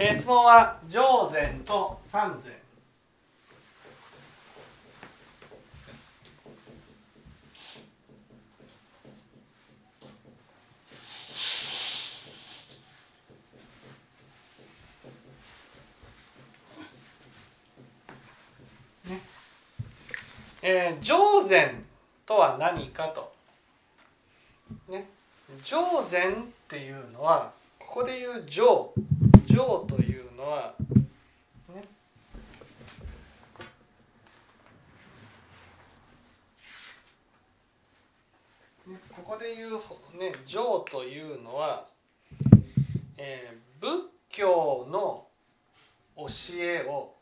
えー質問は上善と三善。ね。えー上善とは何かと、ね、上善っていうのはここで言う上。上というのは、ね、ねここで言う、ね、上というのは、えー仏教の教えを、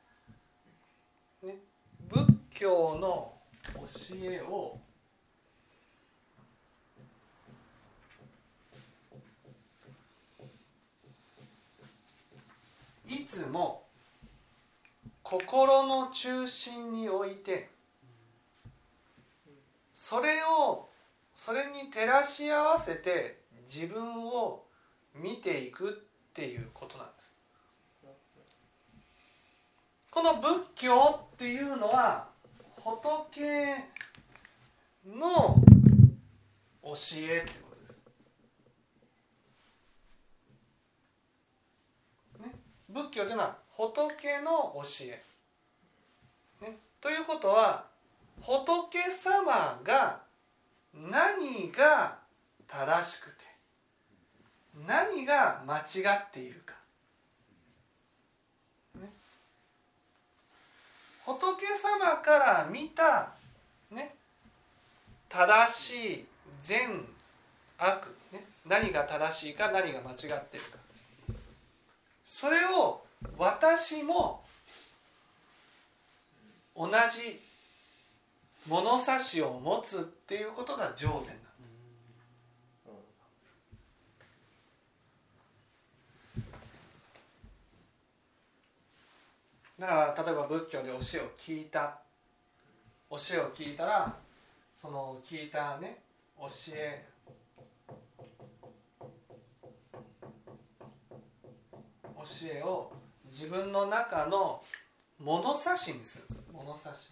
ね、仏教の教えをいつも心の中心に置いてそれをそれに照らし合わせて自分を見ていくっていうことなんです。この仏教っていうのは仏の教えってことです。ね、仏教というのは仏の教え。ね、ということは仏様が何が正しくて何が間違っているか。ね、仏様から見た、ね、正しい善悪、ね、何が正しいか何が間違っているか。それを私も同じ物差しを持つっていうことが上善なんです。だから例えば仏教で教えを聞いた教えを聞いたらその聞いたね教ええを自分の中の物差しにするんです物差し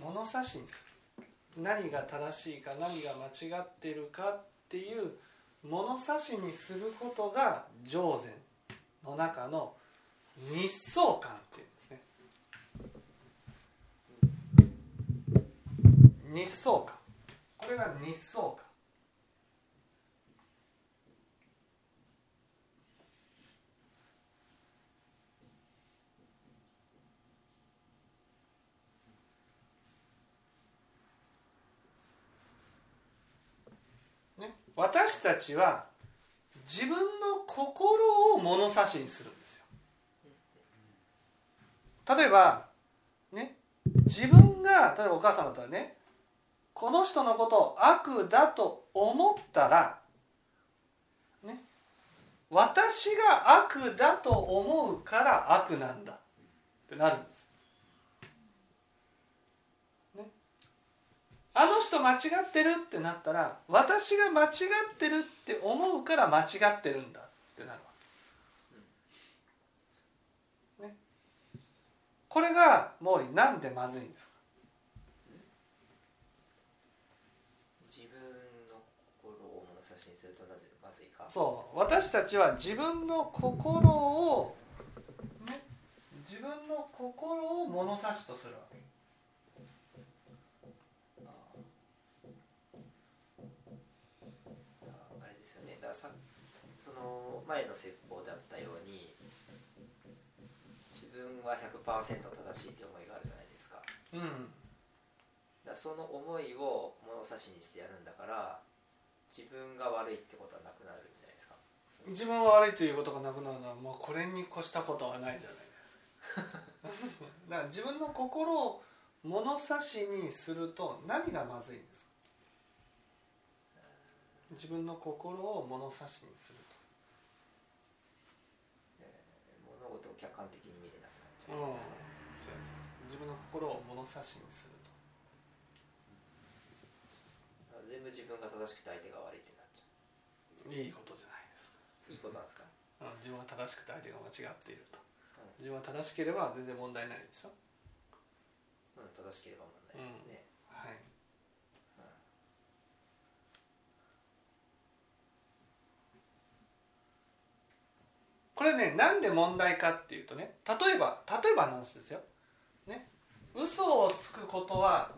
物差しにする何が正しいか何が間違ってるかっていう物差しにすることが上善。の中の日相観っていう。日相観これが日相観ね、私たちは自分の心を物差しにするんですよ。例えばね。自分が例えばお母さんだったらねこの人のことを悪だと思ったらね私が悪だと思うから悪なんだ。ってなるんです。ね。あの人間違ってるってなったら私が間違ってるって思うから間違ってるんだ。ってなるわけ、ね、これが毛利なんでまずいんですか自分の心を物差しにするとなぜまずいかそう私たちは自分の心を、ね、自分の心を物差しとするわけ。あれですよね。ださその前の説法であったように自分は100%正しいって思いがあるじゃないですか。うん。だその思いを物差しにしてやるんだから自分が悪いってことはなくなる自分は悪いということがなくなるのはもうこれに越したことはないじゃないですか。だから自分の心を物差しにすると何がまずいんですか？自分の心を物差しにする物事を客観的に見れなくなっちゃうんですね。自分の心を物差しにすると。全部自分が正しくて相手が悪いってなっちゃいいことじゃないいいことなんですか？うん、自分が正しくて相手が間違っていると。うん。自分は正しければ全然問題ないでしょ？うん正しければ問題ないですね、はい。これねなんで問題かっていうとね例えば例えばの話ですよ、ね、嘘をつくことは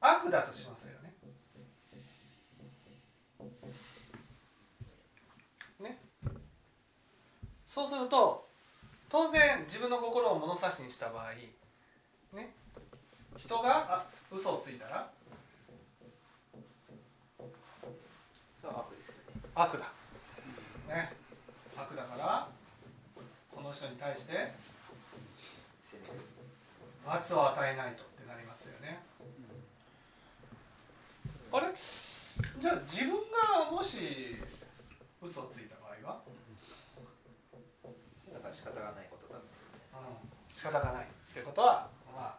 悪だとしますよね。ね。そうすると当然自分の心を物差しにした場合ね。人があ嘘をついたら悪ですね。悪だ、ね、悪だからこの人に対して罰を与えないとってなりますよね。あれ？じゃあ自分がもし嘘をついた場合は、だから仕方がないことだってうん、仕方がないってことはまあ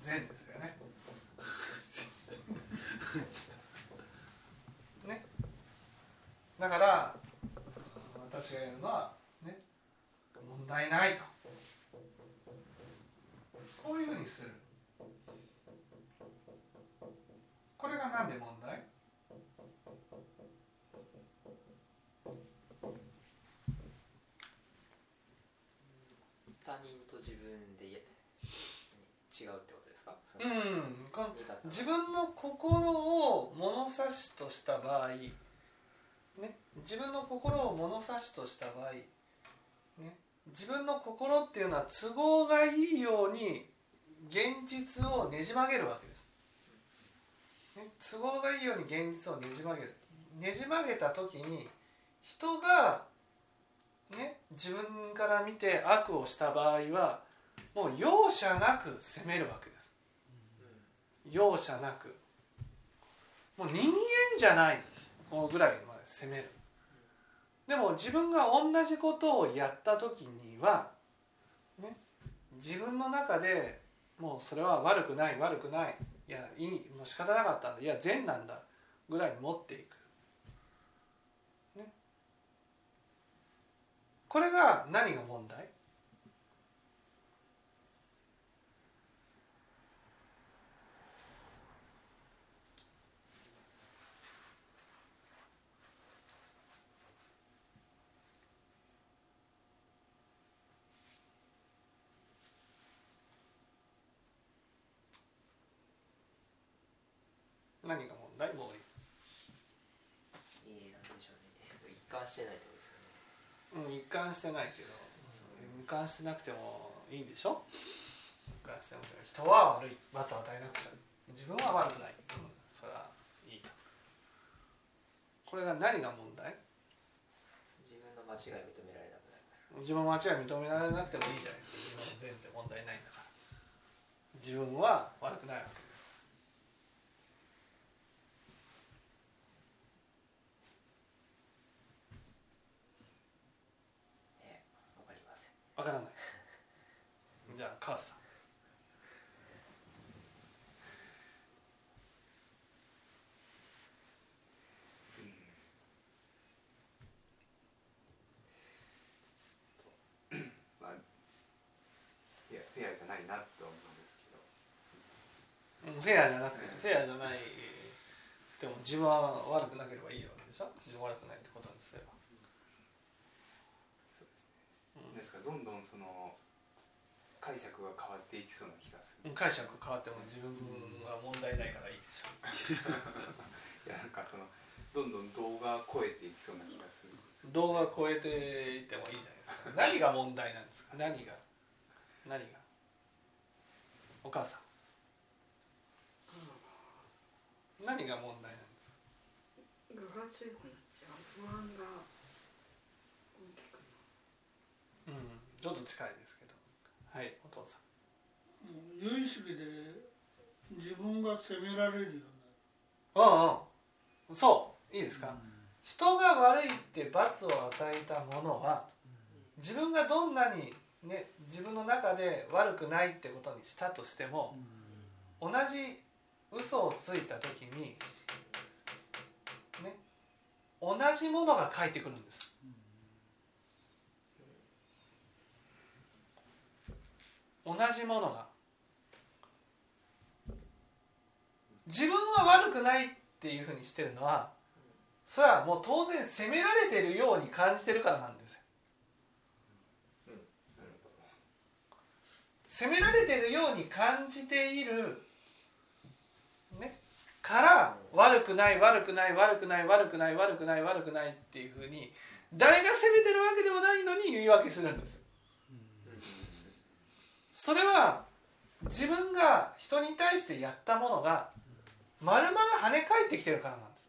善ですよね。ね。だから私が言うのはね問題ないと。こういうふうにするこれがなんで問題？他人と自分でや違うってことですか？うん自分の心を物差しとした場合、ね、自分の心を物差しとした場合、ね、自分の心っていうのは都合がいいように現実をねじ曲げるわけです、ね、都合がいいように現実をねじ曲げるねじ曲げた時に人が、ね、自分から見て悪をした場合はもう容赦なく責めるわけです。容赦なく。もう人間じゃないこのぐらいまで責める。でも自分が同じことをやった時には、ね、自分の中でもうそれは悪くない悪くない。いやいいもう仕方なかったんだ。いや善なんだぐらいに持っていく、ね、これが何が問題何が問題毛利えー、なんでしょうね一貫してないってことですよね。うん一貫してないけど一貫してなくてもいいでしょ？一貫してなくても人は悪い。罰を与えなくちゃ。自分は悪くない、うん、それはいいと。これが何が問題？自分の間違い認められなくなる自分の間違い認められなくてもいいじゃないですか。自分の善って問題ないんだから。自分は悪くないわけですえー、わかりませんわからない。じゃあ川瀬さん。フェアじゃないなと思うんですけど。うんフェアじゃなくてフェアじゃないくても自分は悪くなければいいわけでしょ？自分は悪くないってことにすればそうですねですからどんどんその解釈が変わっていきそうな気がする。うん解釈変わっても自分は問題ないからいいでしょいやなんかそのどんどん動画を超えていきそうな気がする。動画を超えていってもいいじゃないですか。何が問題なんですか？何が？何が？お母さん。何が問題なんですか？具が強くなっちゃう。不安が大きくなるうんちょっと近いですけど。はい。お父さん。有意識で自分が責められるようにうんうん。そう。いいですか、人が悪いって罰を与えたものは自分がどんなにね、自分の中で悪くないってことにしたとしても同じ嘘をついた時にね同じものが返ってくるんです同じものが。自分は悪くないっていうふうにしてるのはそれはもう当然責められてるように感じてるからなんですよ。責められてるように感じているねから悪くない悪くない悪くない悪くない悪くない悪くないっていうふうに誰が責めてるわけでもないのに言い訳するんです。それは自分が人に対してやったものが丸々跳ね返ってきてるからなんです。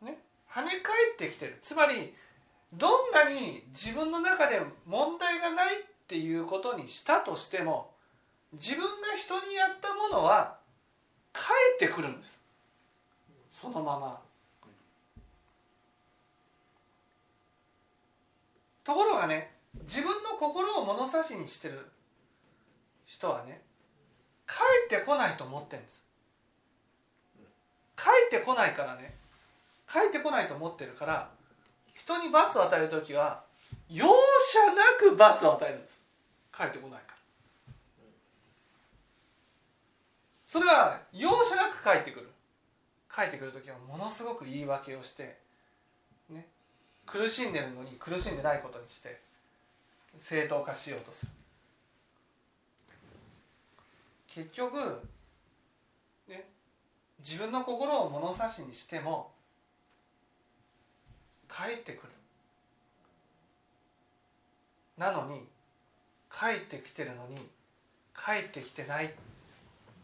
ね、跳ね返ってきてるつまりどんなに自分の中で問題がないっていうことにしたとしても自分が人にやったものは返ってくるんですそのまま。ところがね自分の心を物差しにしてる人はね帰ってこないと思ってるんです。帰ってこないからね。帰ってこないと思ってるから人に罰を与える時は容赦なく罰を与えるんです。帰ってこないから。それは容赦なく帰ってくる。帰ってくる時はものすごく言い訳をしてね苦しんでるのに苦しんでないことにして正当化しようとする。結局ね自分の心を物差しにしても帰ってくる。なのに帰ってきてるのに帰ってきてないっ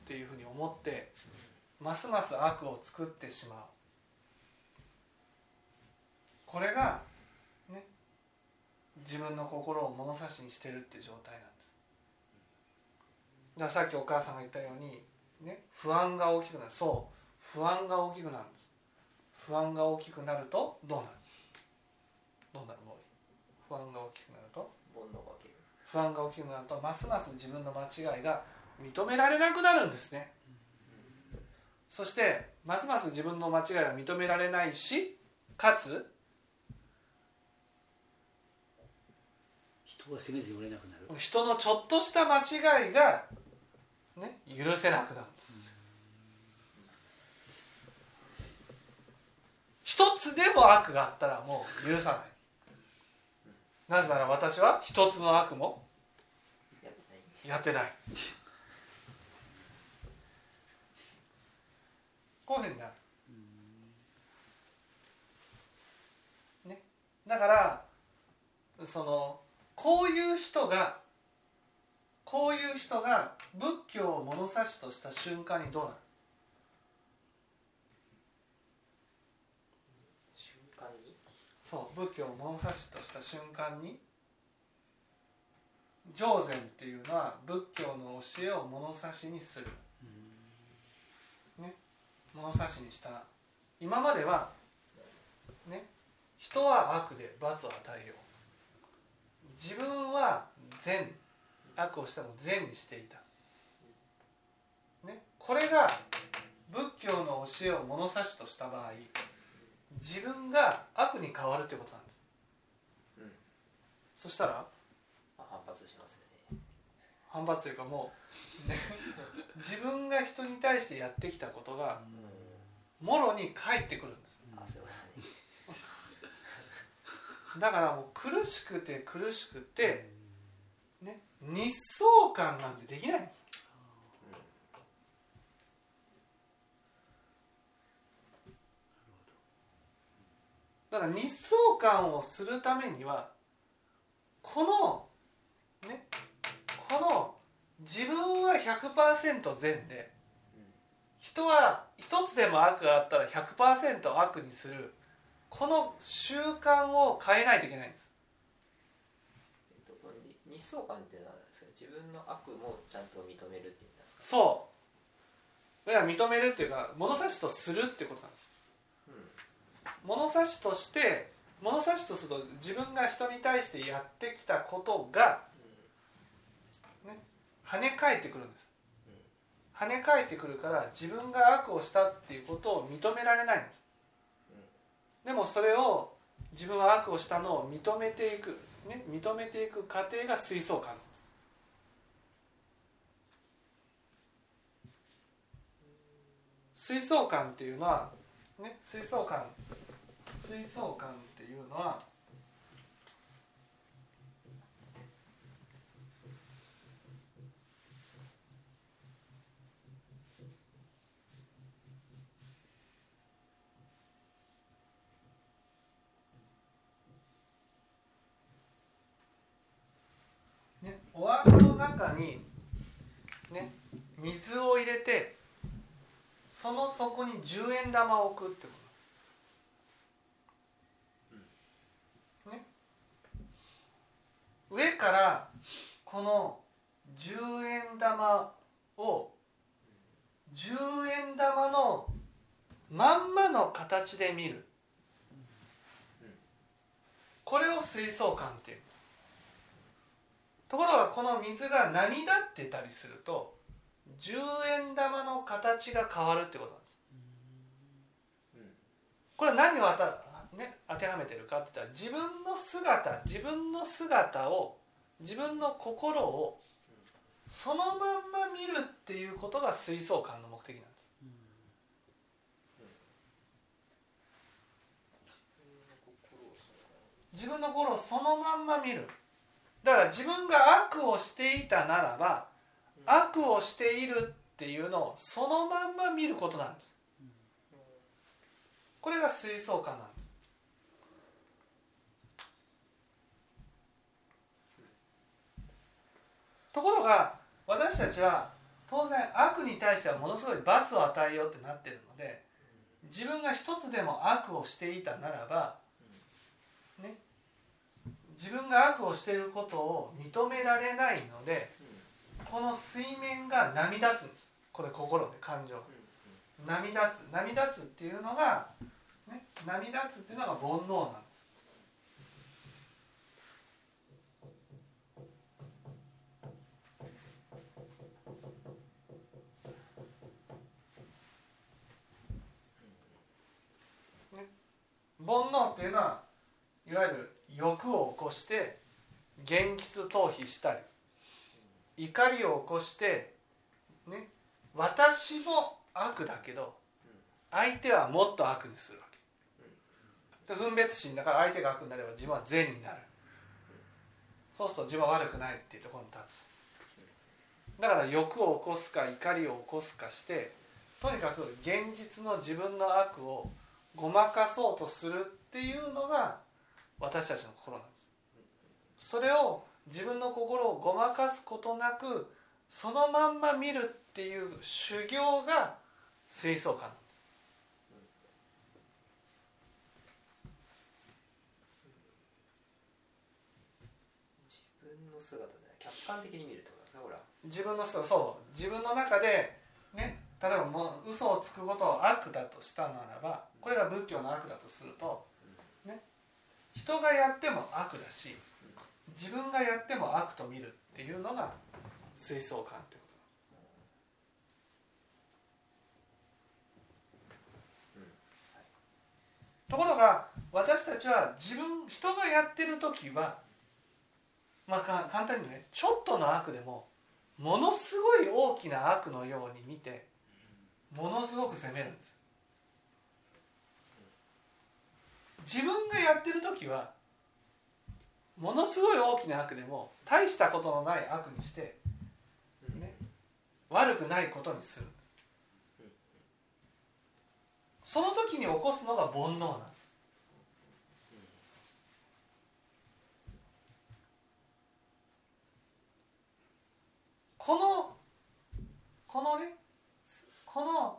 ていうふうに思ってますます悪を作ってしまう。これが自分の心を物差しにしてるっていう状態なんです。だからさっきお母さんが言ったように、ね、不安が大きくなる。そう。不安が大きくなるんです。不安が大きくなるとどうなる？どうなるもう不安が大きくなると？不安が大きくなるとますます自分の間違いが認められなくなるんですね。そしてますます自分の間違いが認められないしかつ人が責めずにおれなくなる。人のちょっとした間違いが、ね、許せなくなるんです。一つでも悪があったらもう許さない。なぜなら私は一つの悪もやってないやってない。こういうふうになる、ね、だからそのこういう人がこういう人が仏教を物差しとした瞬間にどうなる？瞬間に？そう仏教を物差しとした瞬間に？上禅っていうのは仏教の教えを物差しにする、ね、物差しにした。今まではね。人は悪で罰を与えよう自分は善悪をしても善にしていた、ね、これが仏教の教えを物差しとした場合自分が悪に変わるということなんです、うん。そしたら？まあ反発しますよね。反発というかもう、ね、自分が人に対してやってきたことがもろに返ってくるんですあそういうことねだからもう苦しくて苦しくて、ね、日相感なんてできないんです。だから日相感をするためにはこのねこの自分は100%善で人は一つでも悪があったら100%悪にするこの習慣を変えないといけないんです。えっとこの日日相観っていうのは自分の悪もちゃんと認めるって意味なんですか？そう。いや認めるっていうか物差しとするってことなんです。うん。物差しとして物差しとすると自分が人に対してやってきたことが、ね、跳ね返ってくるんです。跳ね返ってくるから自分が悪をしたっていうことを認められないんですでもそれを自分は悪をしたのを認めていく、ね、認めていく過程が水槽感です。水槽感っていうのは、ね、水槽感水槽感っていうのはね、お椀の中に、ね、水を入れてその底に10円玉を置くってこと。ね。上からこの10円玉を10円玉のまんまの形で見る。これを水槽感っていう。ところがこの水が波立ってたりすると10円玉の形が変わるってことなんです。これは何をあた、ね、当てはめてるかって言ったら自分の姿自分の姿を自分の心をそのまんま見るっていうことが水槽感の目的なんです。自分の心をそのまんま見るだから自分が悪をしていたならば悪をしているっていうのをそのまんま見ることなんです。これが水槽感なんです。ところが私たちは当然悪に対してはものすごい罰を与えようってなってるので自分が一つでも悪をしていたならば自分が悪をしていることを認められないのでこの水面が波立つんです。これ心で感情波立つ。波立つっていうのが、ね、波立つっていうのが煩悩なんです。ね煩悩っていうのはいわゆる欲を起こして現実逃避したり怒りを起こしてね私も悪だけど相手はもっと悪にするわけ。で分別心だから相手が悪になれば自分は善になる。そうすると自分は悪くないっていうところに立つ。だから欲を起こすか怒りを起こすかしてとにかく現実の自分の悪をごまかそうとするっていうのが私たちの心なんです。それを自分の心をごまかすことなくそのまんま見るっていう修行が水槽感なんです。自分の姿で客観的に見るってことですかほら自分のそうそう。自分の中でね例えばもう嘘をつくことを悪だとしたならばこれが仏教の悪だとすると、ね、人がやっても悪だし自分がやっても悪と見るっていうのが水槽感ってことなんです。ところが私たちは自分人がやってる時はまあ簡単にねちょっとの悪でもものすごい大きな悪のように見てものすごく責めるんです自分がやってる時はものすごい大きな悪でも大したことのない悪にして、ね、悪くないことにするんです。その時に起こすのが煩悩なんです。このこのねこの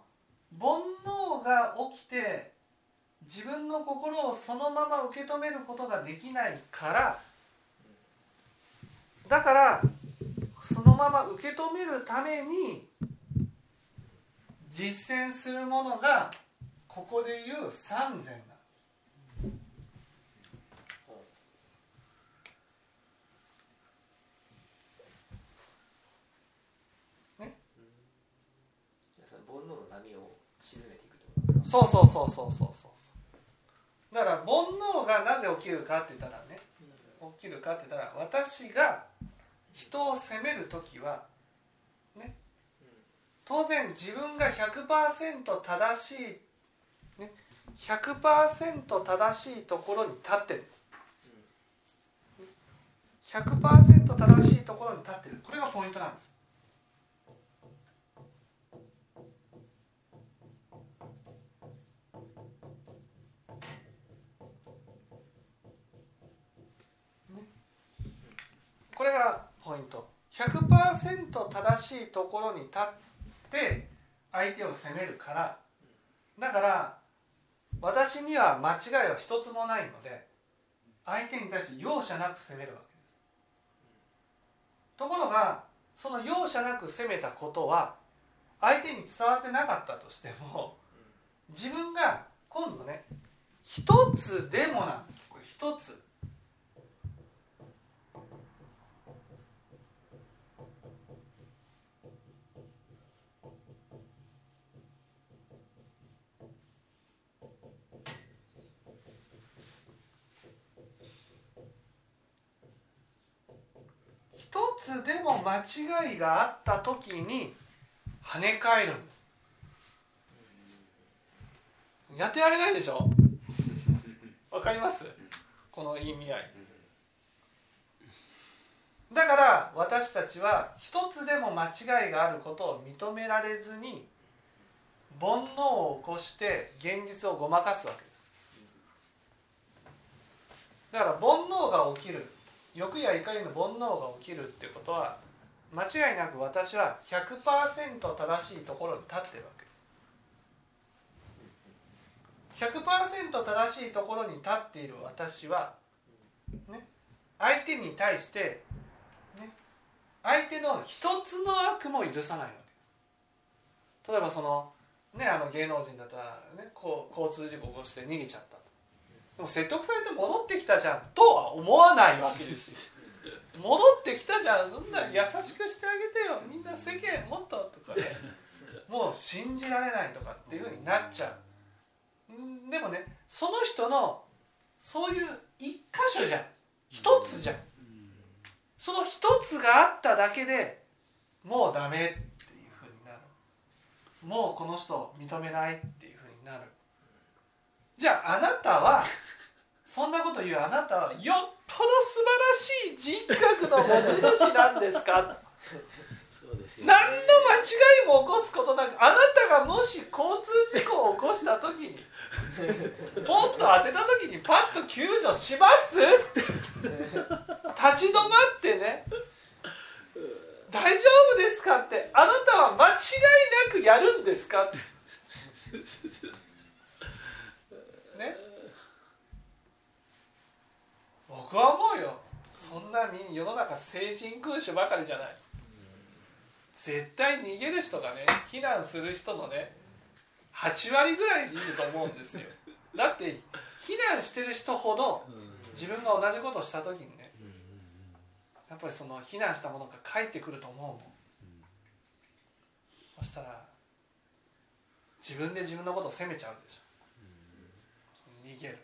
煩悩が起きて自分の心をそのまま受け止めることができないからだからそのまま受け止めるために実践するものがここで言う三善なそうそうそうそうそうそう。だから煩悩がなぜ起きるかって言ったらね起きるかって言ったら私が人を責める時はね当然自分が100%正しい、ね、100%正しいところに立ってる。100%正しいところに立ってる。これがポイントなんです。れがポイント。100%正しいところに立って相手を責めるから。だから私には間違いは一つもないので相手に対して容赦なく責めるわけです。ところがその容赦なく責めたことは相手に伝わってなかったとしても自分が今度ね一つでもなんです。これ一つ一つでも間違いがあった時に跳ね返るんです。やってられないでしょ？わかります？この意味合い。だから私たちは一つでも間違いがあることを認められずに煩悩を起こして現実をごまかすわけです。だから煩悩が起きる欲や怒りの煩悩が起きるってことは間違いなく私は100%正しいところに立ってるわけです。100%正しいところに立っている私は、ね、相手に対して、ね、相手の一つの悪も許さないわけです。例えばその,、ね、あの芸能人だったら、ね、こう交通事故を起こして逃げちゃった。でも説得されて戻ってきたじゃんとは思わないわけですよ。戻ってきたじゃん。そんな優しくしてあげてよ。みんな世間もっととかね。もう信じられないとかっていうふうになっちゃうんでもねその人のそういう一箇所じゃん。一つじゃん。その一つがあっただけでもうダメっていうふうになる。もうこの人認めないっていうふうになる。じゃああなたはそんなこと言うあなたはよっぽど素晴らしい人格の持ち主なんですか？そうですよ、何の間違いも起こすことなくあなたがもし交通事故を起こした時にポンと当てた時にパッと救助します？立ち止まってね。大丈夫ですかって。あなたは間違いなくやるんですかってね僕は思うよ。そんな世の中聖人君主ばかりじゃない。絶対逃げる人がね避難する人のね8割ぐらいいると思うんですよ。だって避難してる人ほど自分が同じことをした時にねやっぱりその避難したものが返ってくると思うもん。そしたら自分で自分のことを責めちゃうでしょ。逃げる。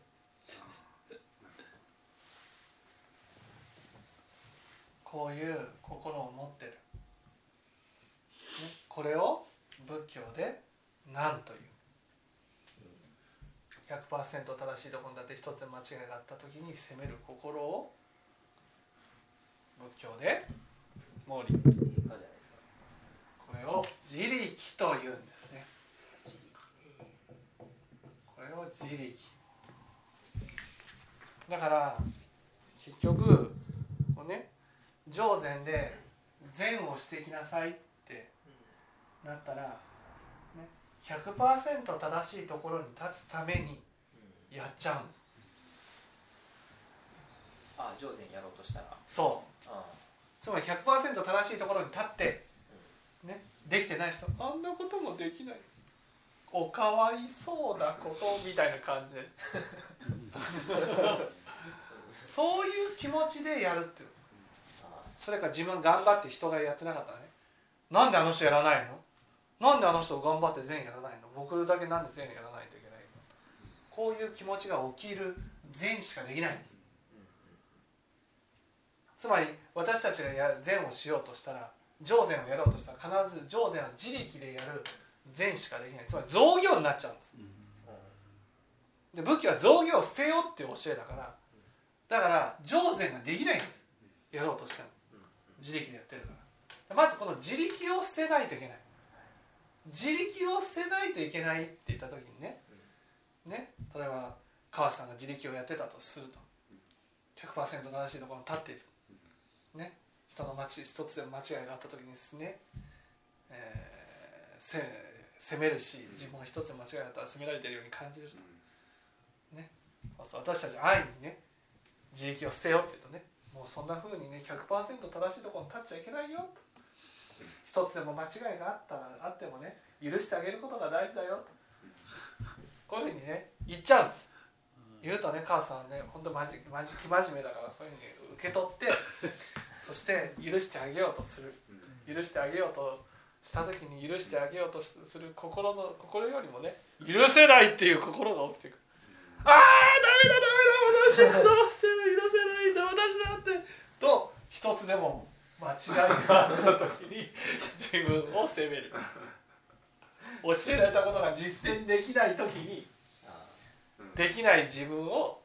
こういう心を持ってる、ね、これを仏教で何という。100%正しいところだって一つ間違いがあった時に責める心を仏教で毛利これを自力というんですね。これを自力。だから結局こうね上禅で禅をしてきなさいってなったら、ね、100%正しいところに立つためにやっちゃう。んですあ上手にやろうとしたら。そう。あつまり100%正しいところに立って、ね、できてない人あんなこともできない。おかわいそうなことみたいな感じ。で そういう気持ちでやるっていうあそれから自分頑張って人がやってなかったらね。なんであの人やらないの？なんであの人頑張って善やらないの？僕だけなんで善やらないといけないの？こういう気持ちが起きる善しかできないんです。つまり私たちがや善をしようとしたら上善をやろうとしたら必ず上善は自力でやる善しかできない。つまり造業になっちゃうんです。で仏教は造業を捨てようっていう教えだからだから上善ができないんです。やろうとしても。自力でやってるから。まずこの自力を捨てないといけない。自力を捨てないといけないって言った時にねね例えば川瀬さんが自力をやってたとすると。100%正しいところに立っている。ね人の町一つでも間違いがあった時にですね、えー、せ責めるし自分が一つでも間違いだったら責められているように感じると。ね。私たち愛にね自力を捨てようって言うとねもうそんなふうにね100%正しいところに立っちゃいけないよ。と一つでも間違いがあったらあってもね許してあげることが大事だよ。とこういうふうにね言っちゃうんです。言うとね母さんはね本当まじまじ生真面目だからそういうふうに受け取ってそして許してあげようとする。許してあげようとした時に許してあげようとする心の心よりもね許せないっていう心が起きてくる。ああダメだダメだ私はどうしても許せないんだ私だってと一つでも間違いがあった時に自分を責める。教えられたことが実践できない時にできない自分を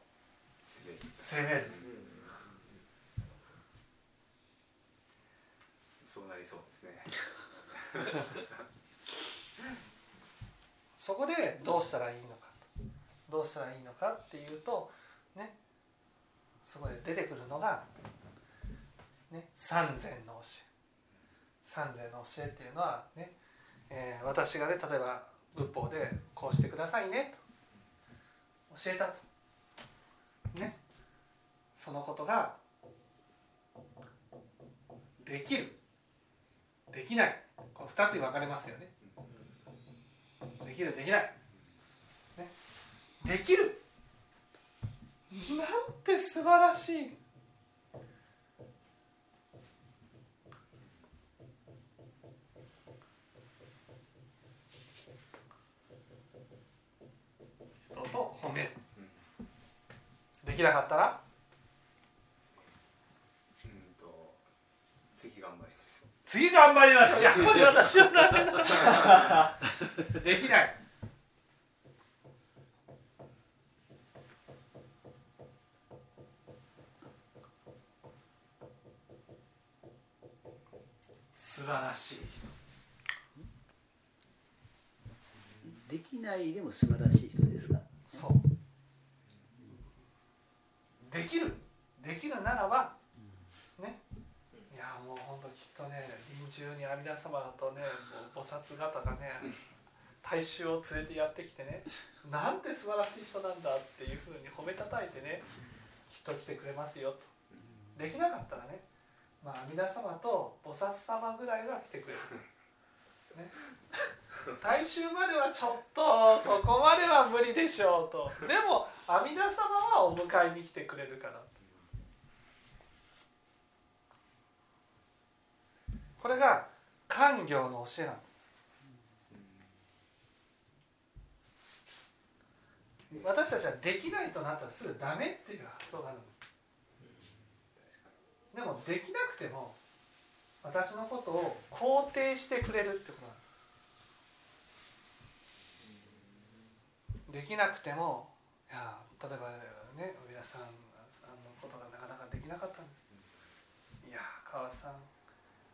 責める。そうなりそうですね。そこでどうしたらいいのか。どうしたらいいのかっていうとねそこで出てくるのが、ね、三善の教え。三善の教えっていうのはね、えー私がね例えば仏法でこうしてくださいねと。教えたと。ね。そのことができる。できない。この2つに分かれますよね。できるできない、ね、できる。なんて素晴らしい人と褒めるできなかったら？うんと次頑張りましょう次頑張りましょうやっぱり私はダメだ。できない。素晴らしいできないでも素晴らしい人ですかそうできるできるならばねいやもう本当きっとね臨終に阿弥陀様とねもう菩薩方がね大衆を連れてやってきてね。なんて素晴らしい人なんだっていうふうに褒めたたいてね。きっと来てくれますよと。できなかったらね。まあ阿弥陀様と菩薩様ぐらいは来てくれる、ね、大衆まではちょっとそこまでは無理でしょうと。でも阿弥陀様はお迎えに来てくれるから。これが官業の教えなんです。私たちはできないとなったらすぐダメっていう発想があるんです。でもできなくても私のことを肯定してくれるってことなんです。できなくてもいや例えばね上田さんのことがなかなかできなかったんです。いや川瀬さん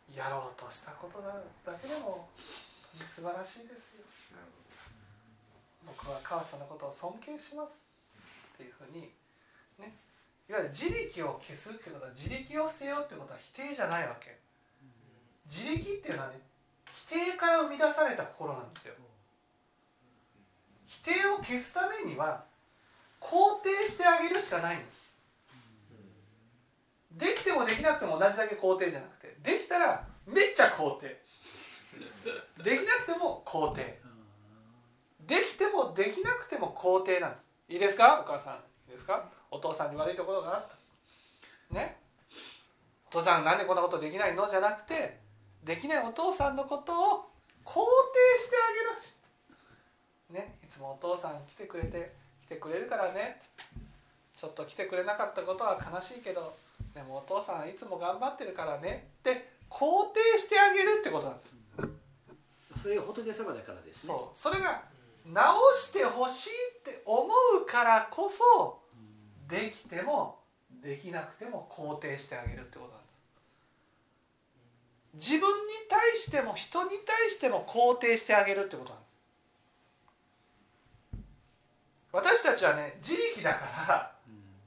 やろうとしたことだだけでも素晴らしいですよ。僕は川瀬さんのことを尊敬しますっていうふうにねいわゆる自力を消すってことは自力を捨てようってことは否定じゃないわけ。自力っていうのはね否定から生み出された心なんですよ。否定を消すためには肯定してあげるしかないんです。できてもできなくても同じだけ肯定じゃなくてできたらめっちゃ肯定。できなくても肯定。できてもできなくても肯定なんです。いいですか？お母さん。いいですか？お父さんに悪いところがあった。ね？お父さんなんでこんなことできないの？じゃなくてできないお父さんのことを肯定してあげるし。ね？いつもお父さん来てくれて来てくれるからね。ちょっと来てくれなかったことは悲しいけどでもお父さんいつも頑張ってるからね。って肯定してあげるってことなんです。それが仏様だからですね。そう。それが直してほしいって思うからこそできてもできなくても肯定してあげるってことなんです。自分に対しても人に対しても肯定してあげるってことなんです。私たちはね自力だから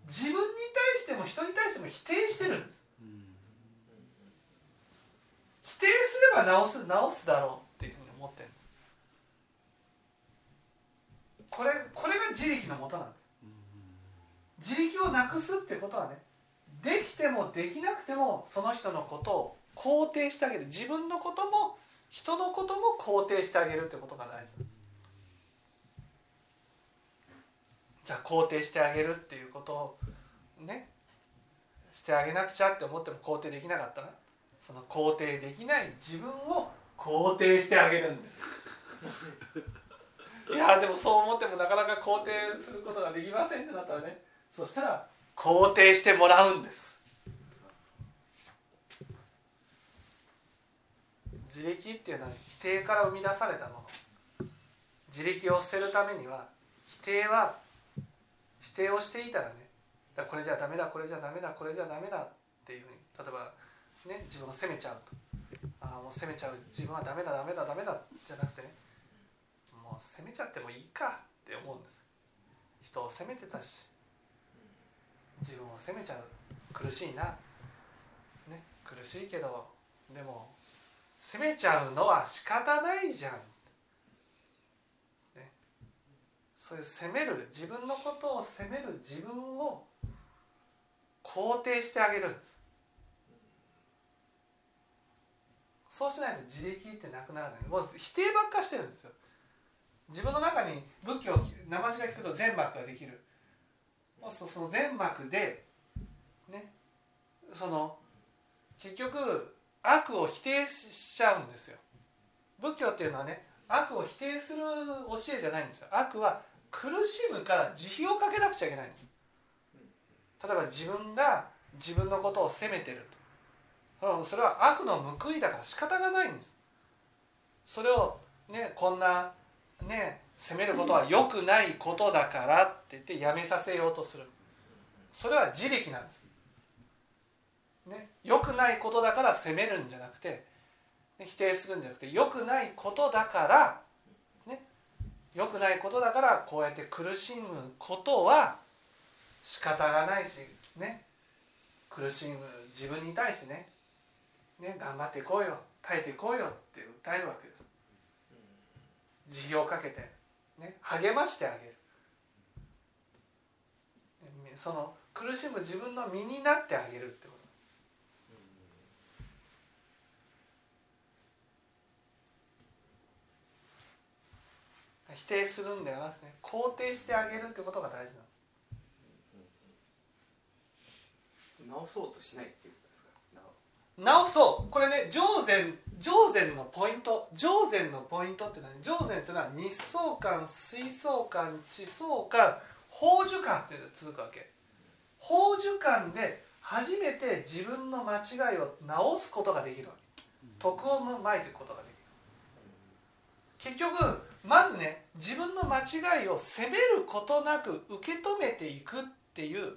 自分に対しても人に対しても否定してるんです。否定すれば直す直すだろうっていうふうに思ってるんですこれこれが自力のもとなんです。自力をなくすってことはねできてもできなくてもその人のことを肯定してあげる。自分のことも人のことも肯定してあげるってことが大事なんです。じゃあ肯定してあげるっていうことをねしてあげなくちゃって思っても肯定できなかったらその肯定できない自分を肯定してあげるんです。いやでもそう思ってもなかなか肯定することができませんってなったらね。そしたら肯定してもらうんです。自力っていうのは否定から生み出されたもの。自力を捨てるためには否定は否定をしていたらねこれじゃダメだこれじゃダメだこれじゃダメだっていうふうに例えばね自分を責めちゃうと。ああもう責めちゃう。自分はダメだダメだダメだじゃなくてねもう責めちゃってもいいかって思うんです。人を責めてたし自分を責めちゃう。苦しいな。ね苦しいけどでも責めちゃうのは仕方ないじゃん、ね、そういう責める自分のことを責める自分を肯定してあげるんです。そうしないと自力ってなくならない。もう否定ばっかしてるんですよ。自分の中に仏教を名前が聞くと全幕ができる。そうその全幕でねその結局悪を否定しちゃうんですよ。仏教っていうのはね悪を否定する教えじゃないんですよ。悪は苦しむから慈悲をかけなくちゃいけないんです。例えば自分が自分のことを責めてると。それは悪の報いだから仕方がないんです。それをねこんなね責めることは良くないことだからって言ってやめさせようとする。それは自力なんです。ね、良くないことだから責めるんじゃなくて、ね、否定するんじゃなくて良くないことだからね良くないことだからこうやって苦しむことは仕方がないしね苦しむ自分に対してねね頑張っていこうよ耐えていこうよって訴えるわけです。授業をかけて、ね、励ましてあげる。その苦しむ自分の身になってあげるってこと。否定するんではなくて、ね、肯定してあげるってことが大事なんです。直そうとしないっていう直そう。これね上善上善のポイント。上善のポイントって何？上善っていうのは日相観水相観地相観宝珠観っていうのが続くわけ。宝珠観で初めて自分の間違いを直すことができるわけ。徳をまいていくことができる。結局まずね自分の間違いを責めることなく受け止めていくっていう。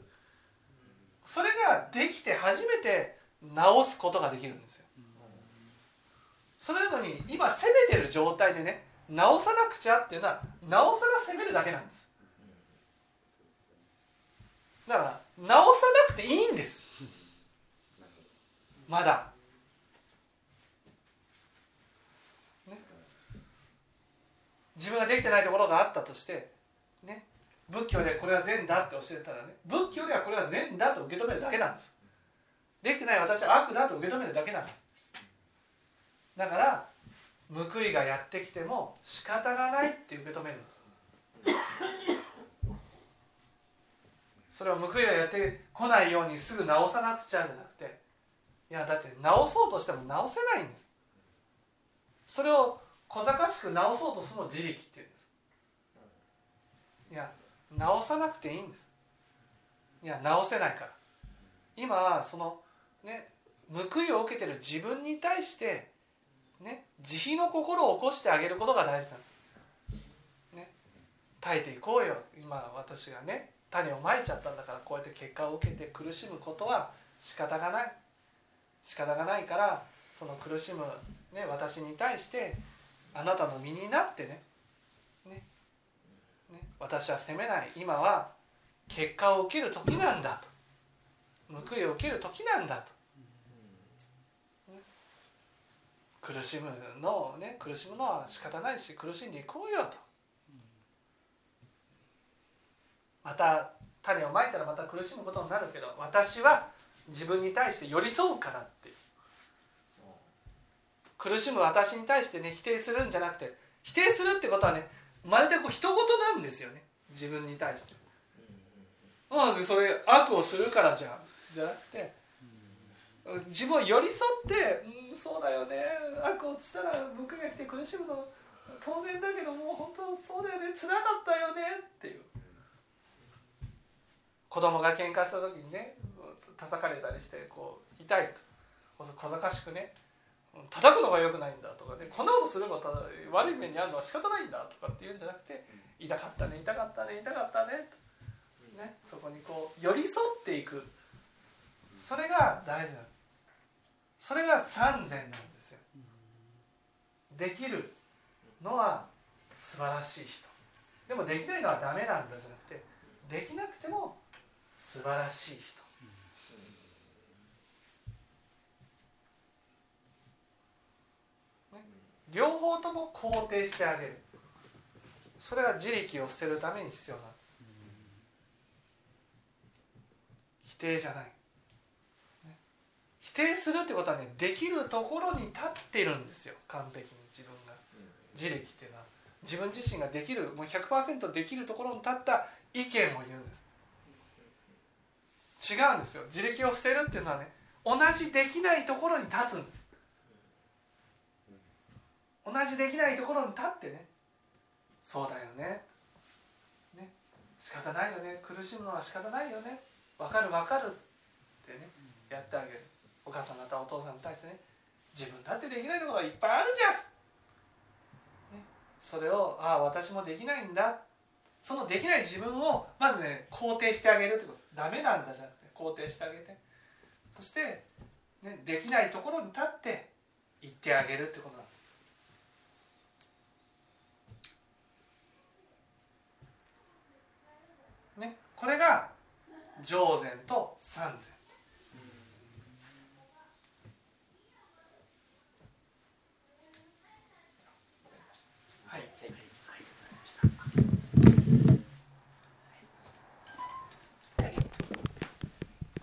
それができて初めて直すことができるんですよ。それなのに今責めてる状態でね直さなくちゃっていうのはなおさら責めるだけなんです。だから直さなくていいんです。まだ。ね。自分ができてないところがあったとしてね。仏教でこれは善だって教えたらね仏教ではこれは善だと受け止めるだけなんです。できてない私は悪だと受け止めるだけなんですだから報いがやってきても仕方がないって受け止めるんですそれを報いがやってこないようにすぐ直さなくちゃじゃなくていやだって直そうとしても直せないんです。それを小賢しく直そうとするのを自力って言うんです。いや直さなくていいんです。いや直せないから。今はそのね報いを受けてる自分に対してね慈悲の心を起こしてあげることが大事なんです。ね耐えていこうよ。今私がね種をまいちゃったんだからこうやって結果を受けて苦しむことは仕方がない。仕方がないからその苦しむ、ね、私に対してあなたの身になってねねね私は責めない。今は結果を受ける時なんだと。報いを受ける時なんだと、ね苦しむのをね苦しむのは仕方ないし苦しんでいこうよと。また種をまいたらまた苦しむことになるけど私は自分に対して寄り添うからっていう。苦しむ私に対してね否定するんじゃなくて否定するってことはねまるでこう人事なんですよね。自分に対して。まあでそれ悪をするからじゃんじゃなくて自分を寄り添って「うんそうだよね。悪をしたら報いが来て苦しむの当然だけどもう本当そうだよね。つらかったよね」っていう。子供が喧嘩した時にね叩かれたりしてこう痛いと。小賢しくね叩くのが良くないんだとかね。こんなことすればただ悪い目に遭うのは仕方ないんだとかって言うんじゃなくて痛かったね痛かったね痛かったね。とね、そこにこう寄り添っていく。それが大事なんです。それが三善なんですよ。できるのは素晴らしい人。でもできないのはダメなんだじゃなくてできなくても素晴らしい人。両方とも肯定してあげる。それが自力を捨てるために必要な。んです否定じゃない、定するってことはねできるところに立ってるんですよ完璧に自分が。自力っていうのは。自分自身ができるもう100%できるところに立った意見を言うんです。違うんですよ。自力を捨てるっていうのはね同じできないところに立つんです。同じできないところに立ってねそうだよね。ね。仕方ないよね。苦しむのは仕方ないよね。分かる分かるってねやってあげる。お母さんまたお父さんに対してね自分だってできないところがいっぱいあるじゃん、ね、それをああ私もできないんだ。そのできない自分をまずね肯定してあげるってことです。ダメなんだじゃなくて肯定してあげて。そして、ね、できないところに立って言ってあげるってことなんです。ね。これが上善と三善。